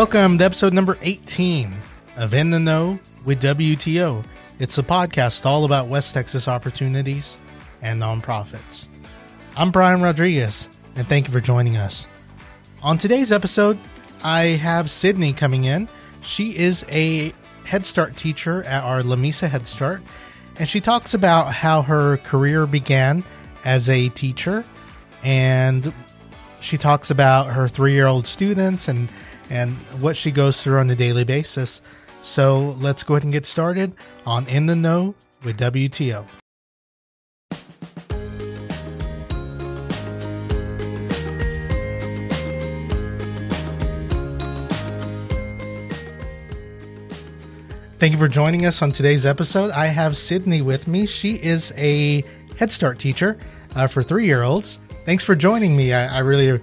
Welcome to episode number 18 of In the Know with WTO. It's a podcast all about West Texas opportunities and nonprofits. I'm Brian Rodriguez, and thank you for joining us. On today's episode, I have Sydney coming in. She is a Head Start teacher at our Lamesa Head Start, and she talks about how her career began as a teacher, and she talks about her three year old students and and what she goes through on a daily basis. So let's go ahead and get started on In the Know with WTO. Thank you for joining us on today's episode. I have Sydney with me. She is a Head Start teacher uh, for three year olds. Thanks for joining me. I, I really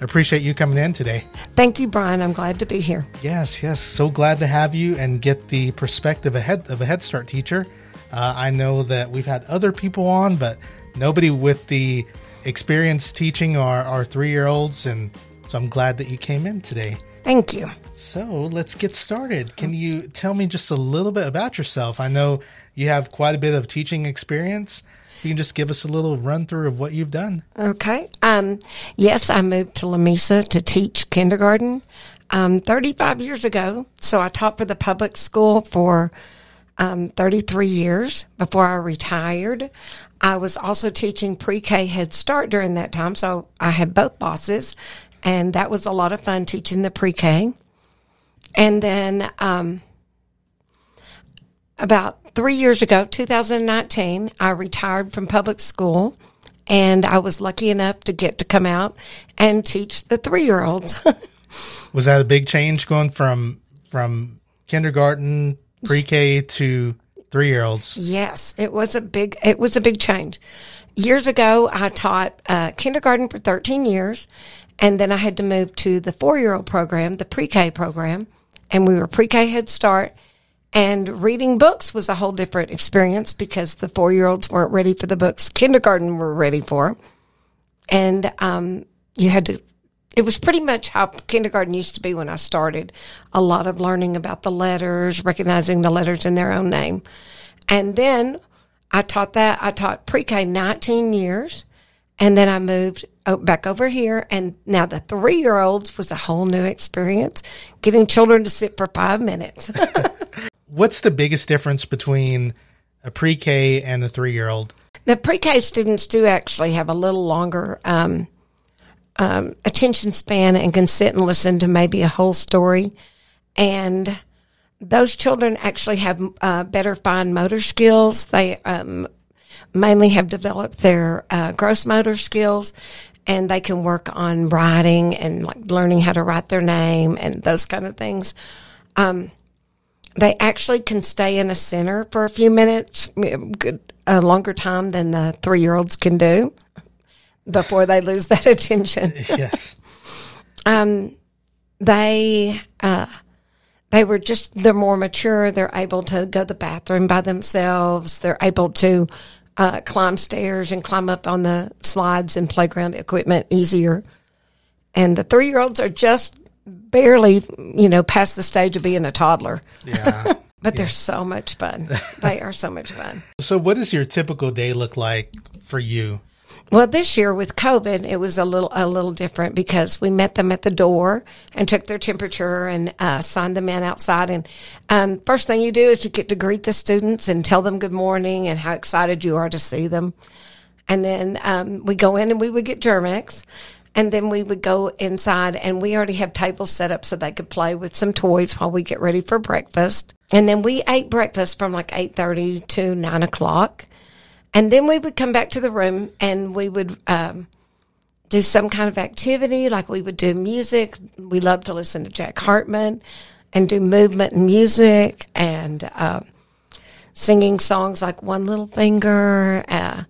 appreciate you coming in today. Thank you, Brian. I'm glad to be here. Yes, yes. So glad to have you and get the perspective ahead of a Head Start teacher. Uh, I know that we've had other people on, but nobody with the experience teaching our, our three year olds. And so I'm glad that you came in today. Thank you. So let's get started. Can you tell me just a little bit about yourself? I know you have quite a bit of teaching experience. You can just give us a little run through of what you've done. Okay. Um, yes, I moved to Lamesa to teach kindergarten um, 35 years ago. So I taught for the public school for um, 33 years before I retired. I was also teaching pre K Head Start during that time. So I had both bosses, and that was a lot of fun teaching the pre K. And then um, about three years ago, 2019, I retired from public school and I was lucky enough to get to come out and teach the three year olds. was that a big change going from from kindergarten, pre K to three year olds? Yes, it was a big it was a big change. Years ago, I taught uh, kindergarten for 13 years, and then I had to move to the four year old program, the pre K program, and we were pre K Head Start and reading books was a whole different experience because the four year olds weren't ready for the books kindergarten were ready for. And um, you had to, it was pretty much how kindergarten used to be when I started. A lot of learning about the letters, recognizing the letters in their own name. And then I taught that, I taught pre K 19 years. And then I moved back over here. And now the three year olds was a whole new experience, getting children to sit for five minutes. what's the biggest difference between a pre-K and a three-year-old? The pre-K students do actually have a little longer um, um, attention span and can sit and listen to maybe a whole story, and those children actually have uh, better fine motor skills. They um, mainly have developed their uh, gross motor skills, and they can work on writing and like learning how to write their name and those kind of things. Um, they actually can stay in a center for a few minutes, a longer time than the three year olds can do before they lose that attention. yes. Um, they, uh, they were just, they're more mature. They're able to go to the bathroom by themselves. They're able to, uh, climb stairs and climb up on the slides and playground equipment easier. And the three year olds are just barely, you know, past the stage of being a toddler. Yeah. but they're so much fun. they are so much fun. So, what does your typical day look like for you? Well, this year with COVID, it was a little a little different because we met them at the door and took their temperature and uh, signed them in outside. And um, first thing you do is you get to greet the students and tell them good morning and how excited you are to see them. And then um, we go in and we would get Germ-X. And then we would go inside and we already have tables set up so they could play with some toys while we get ready for breakfast. And then we ate breakfast from like 8.30 to 9 o'clock. And then we would come back to the room and we would um, do some kind of activity, like we would do music. We love to listen to Jack Hartmann and do movement and music and uh, singing songs like One Little Finger. Uh,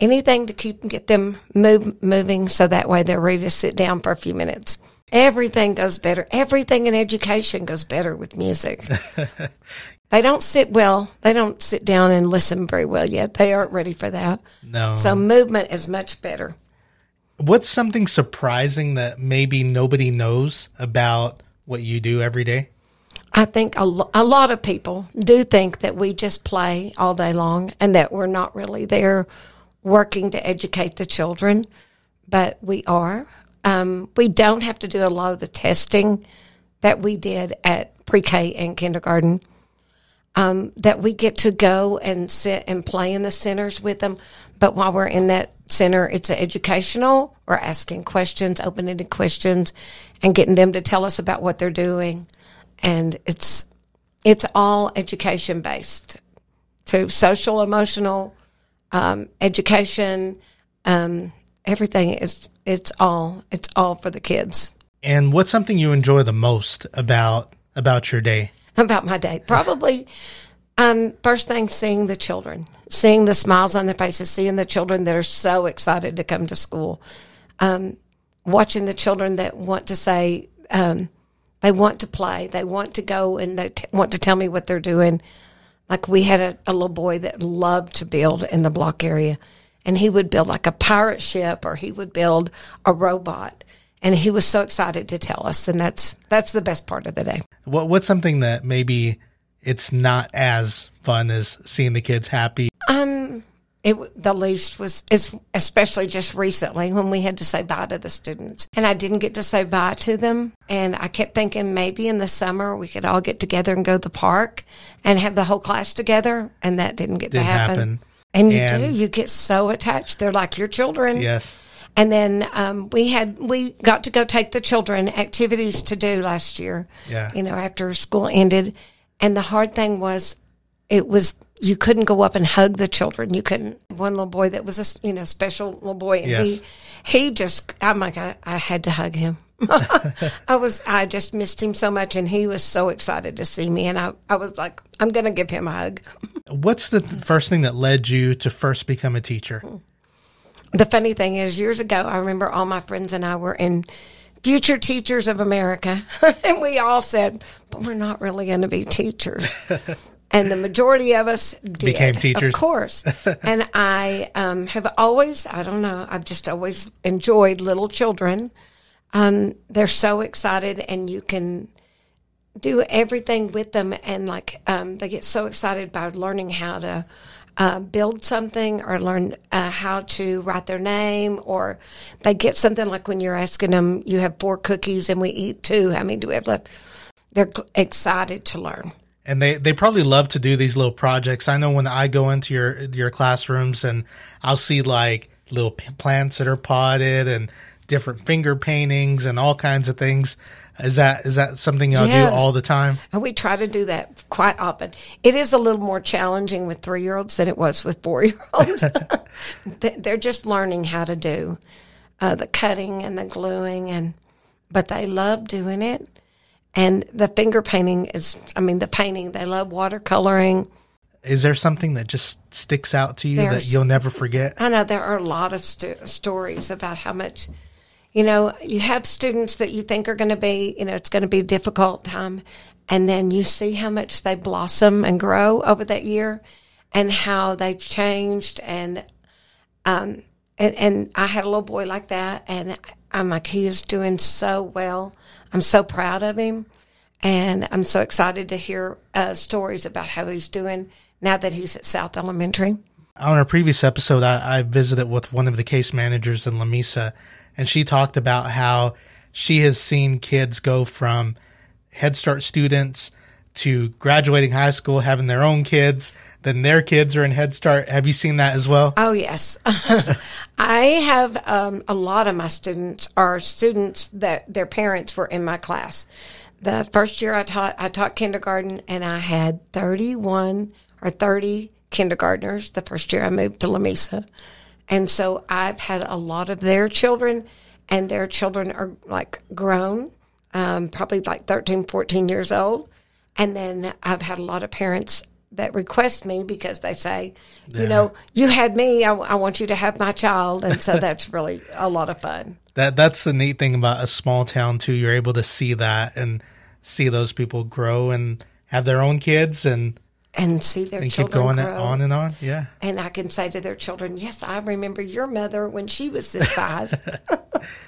anything to keep get them move, moving so that way they're ready to sit down for a few minutes. Everything goes better. Everything in education goes better with music. they don't sit well. They don't sit down and listen very well yet. They aren't ready for that. No. So movement is much better. What's something surprising that maybe nobody knows about what you do every day? I think a, lo- a lot of people do think that we just play all day long and that we're not really there working to educate the children, but we are. Um, we don't have to do a lot of the testing that we did at pre K and kindergarten. Um, that we get to go and sit and play in the centers with them. But while we're in that center, it's educational. We're asking questions, open-ended questions, and getting them to tell us about what they're doing. And it's it's all education based, to social, emotional, um, education, um, everything is it's all it's all for the kids. And what's something you enjoy the most about about your day? About my day, probably um, first thing, seeing the children, seeing the smiles on their faces, seeing the children that are so excited to come to school, um, watching the children that want to say um, they want to play, they want to go and they t- want to tell me what they're doing. Like we had a, a little boy that loved to build in the block area, and he would build like a pirate ship or he would build a robot and he was so excited to tell us and that's that's the best part of the day What what's something that maybe it's not as fun as seeing the kids happy? It the least was is especially just recently when we had to say bye to the students and i didn't get to say bye to them and i kept thinking maybe in the summer we could all get together and go to the park and have the whole class together and that didn't get Didn't to happen. happen. and you do you get so attached they're like your children Yes. And then um, we had we got to go take the children activities to do last year. Yeah. You know, after school ended, and the hard thing was, it was you couldn't go up and hug the children. You couldn't. One little boy that was a you know special little boy, and Yes. he he just I'm like I, I had to hug him. I was I just missed him so much, and he was so excited to see me, and I I was like I'm gonna give him a hug. What's the first thing that led you to first become a teacher? the funny thing is, years ago, I remember all my friends and I were in Future Teachers of America, and we all said, but we're not really going to be teachers. and the majority of us did, Became teachers. of course. and I um, have always, I don't know, I've just always enjoyed little children. Um, they're so excited, and you can do everything with them and like um, they get so excited by learning how to uh, build something or learn uh, how to write their name or they get something like when you're asking them you have four cookies and we eat two how many do we have left they're excited to learn and they they probably love to do these little projects. I know when I go into your your classrooms and I'll see like little plants that are potted and different finger paintings and all kinds of things. Is that is that something y'all Yes. do all the time? we try to do that quite often it is a little more challenging with three year olds than it was with four year olds they're just learning how to do uh, the cutting and the gluing and but they love doing it and the finger painting is i mean the painting they love watercoloring Is there something that just sticks out to you that you'll never forget? i know there are a lot of stories about how much you know you have students that you think are going to be you know it's going to be a difficult time and then you see how much they blossom and grow over that year and how they've changed and um and, and i had a little boy like that and i'm like he is doing so well i'm so proud of him and i'm so excited to hear uh, stories about how he's doing now that he's at south elementary. On our previous episode, I, I visited with one of the case managers in Lamesa, and she talked about how she has seen kids go from Head Start students to graduating high school, having their own kids, then their kids are in Head Start. Have you seen that as well? Oh, yes. I have um, a lot of my students are students that their parents were in my class. The first year I taught, I taught kindergarten, and I had 31 or 30 kindergartners the first year I moved to Lamesa. And so I've had a lot of their children, and their children are like grown, um, probably like 13, 14 years old. And then I've had a lot of parents that request me because they say, you know, you had me, I, I want you to have my child. And so that's really a lot of fun. That that's the neat thing about a small town too. You're able to see that and see those people grow and have their own kids and, And see their and keep going grow. on and on. Yeah. And I can say to their children, yes, I remember your mother when she was this size.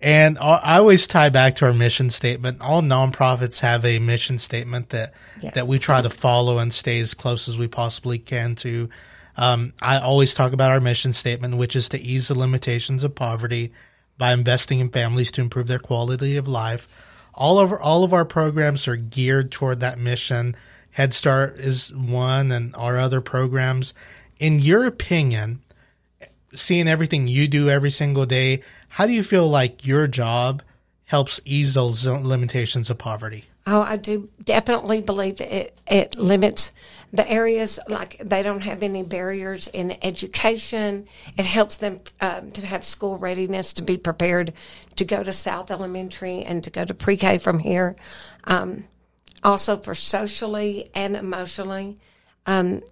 And I always tie back to our mission statement. All nonprofits have a mission statement that Yes. that we try to follow and stay as close as we possibly can to. Um, I always talk about our mission statement, which is to ease the limitations of poverty by investing in families to improve their quality of life. All over all of our programs are geared toward that mission. Head Start is one, and our other programs. In your opinion, seeing everything you do every single day, how do you feel like your job helps ease those limitations of poverty? Oh, I do definitely believe it, it limits the areas like they don't have any barriers in education. It helps them um, to have school readiness to be prepared to go to South Elementary and to go to pre K from here. Um, also, for socially and emotionally. Um,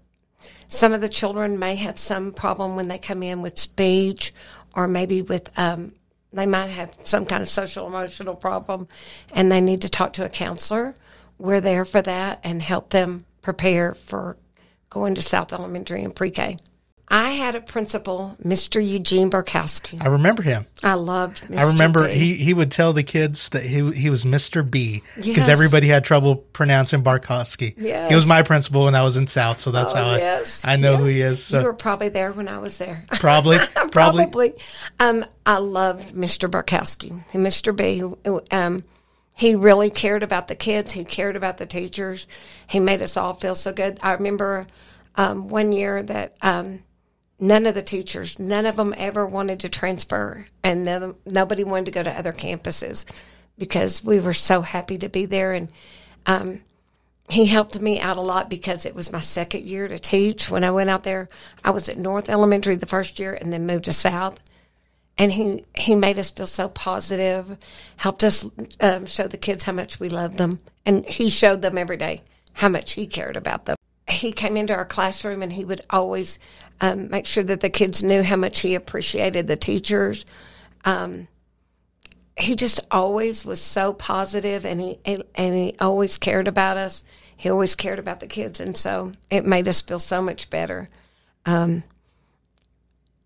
some of the children may have some problem when they come in with speech or maybe with um, they might have some kind of social emotional problem and they need to talk to a counselor. We're there for that and help them prepare for going to south elementary and pre-k i had a principal mr eugene Barkowski. I remember him. i loved mr. I remember B. he, he would tell the kids that he he was Mr. B because Yes. everybody had trouble pronouncing Barkowski. Yes. He was my principal when I was in South, so that's Oh, how yes. I, I know Yeah. who he is. So you were probably there when i was there probably, probably, Probably. Um, I loved Mr. Barkowski. And Mr. B, um, he really cared about the kids. He cared about the teachers. He made us all feel so good. I remember um, one year that um, none of the teachers, none of them ever wanted to transfer, and nobody wanted to go to other campuses because we were so happy to be there. And um, he helped me out a lot because it was my second year to teach. When I went out there, I was at North Elementary the first year and then moved to South. And he, he made us feel so positive, helped us um, show the kids how much we loved them. And he showed them every day how much he cared about them. He came into our classroom and he would always um, make sure that the kids knew how much he appreciated the teachers. He just always was so positive and he and he always cared about us. He always cared about the kids. And so it made us feel so much better. Um,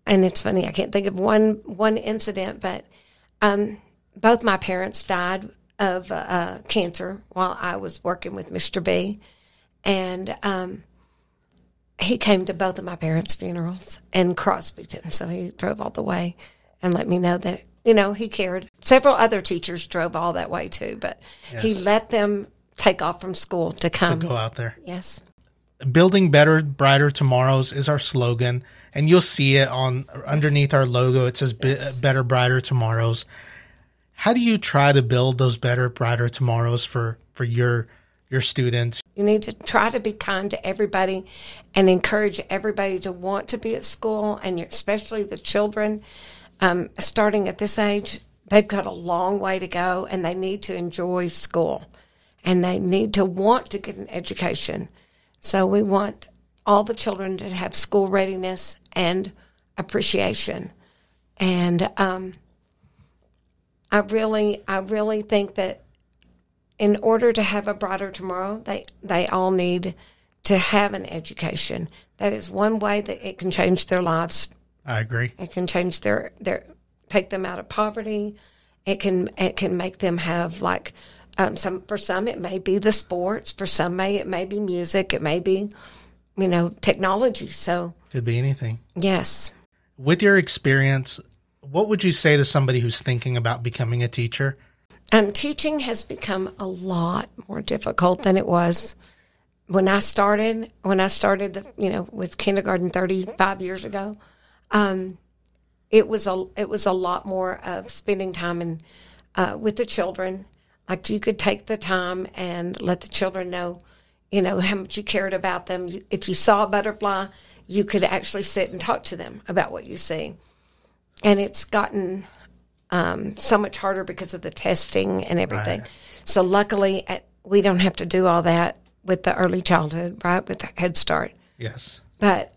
and it's funny i can't think of one one incident but um, both my parents died of uh, cancer while i was working with mr b and um, he came to both of my parents' funerals in Crosbyton. So he drove all the way and let me know that, you know, he cared. Several other teachers drove all that way too, but he let them take off from school to come. To go out there. Yes. Building better, brighter tomorrows is our slogan, and you'll see it on underneath our logo. It says "Be- "Better, brighter tomorrows." How do you try to build those better, brighter tomorrows for for your your students? You need to try to be kind to everybody and encourage everybody to want to be at school, and especially the children. Um, starting at this age, they've got a long way to go, and they need to enjoy school, and they need to want to get an education. So we want all the children to have school readiness and appreciation, and um, I really, I really think that in order to have a brighter tomorrow, they they all need to have an education. That is one way that it can change their lives. I agree. It can change their their take them out of poverty. It can it can make them have like um, some for some it may be the sports. For some may it may be music. It may be you know technology. So Could be anything. yes, With your experience, what would you say to somebody who's thinking about becoming a teacher? Um, teaching has become a lot more difficult than it was when I started. When I started, the, you know, with kindergarten thirty five years ago, um, it was a it was a lot more of spending time in uh, with the children. Like you could take the time and let the children know, you know, how much you cared about them. You, if you saw a butterfly, you could actually sit and talk to them about what you see. And it's gotten um, so much harder because of the testing and everything. Right. So luckily, at, we don't have to do all that with the early childhood, right? With the Head Start, Yes. but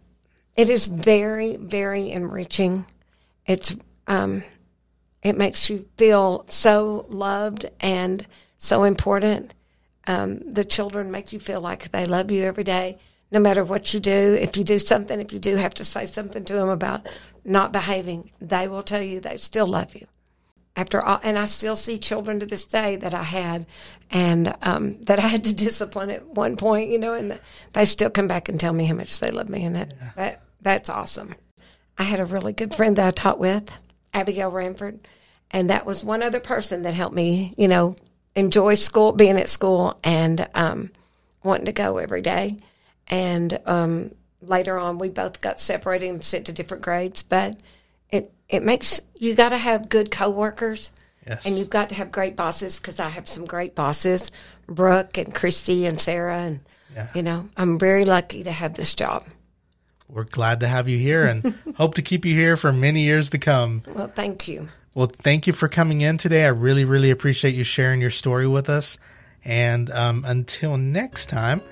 it is very, very enriching. It's um, it makes you feel so loved and so important. Um, the children make you feel like they love you every day, no matter what you do. If you do something, if you do have to say something to them about not behaving, they will tell you they still love you. After all, and I still see children to this day that I had, and um, that I had to discipline at one point, you know, and they still come back and tell me how much they love me, and that, yeah. that that's awesome. I had a really good friend that I taught with, Abigail Ranford, and that was one other person that helped me, you know, enjoy school, being at school, and um, wanting to go every day. And um, later on, we both got separated and sent to different grades, but it it makes you got to have good coworkers. Yes. And you've got to have great bosses because I have some great bosses, Brooke and Christy and Sarah, and yeah. you know I'm very lucky to have this job. We're glad to have you here and hope to keep you here for many years to come. Well, thank you. Well, thank you for coming in today. I really, really appreciate you sharing your story with us. And um, until next time,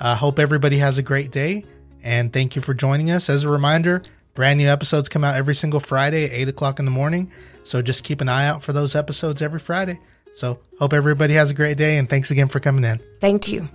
I uh, hope everybody has a great day. And thank you for joining us. As a reminder, brand new episodes come out every single Friday at 8 o'clock in the morning. So just keep an eye out for those episodes every Friday. So hope everybody has a great day. And thanks again for coming in. Thank you.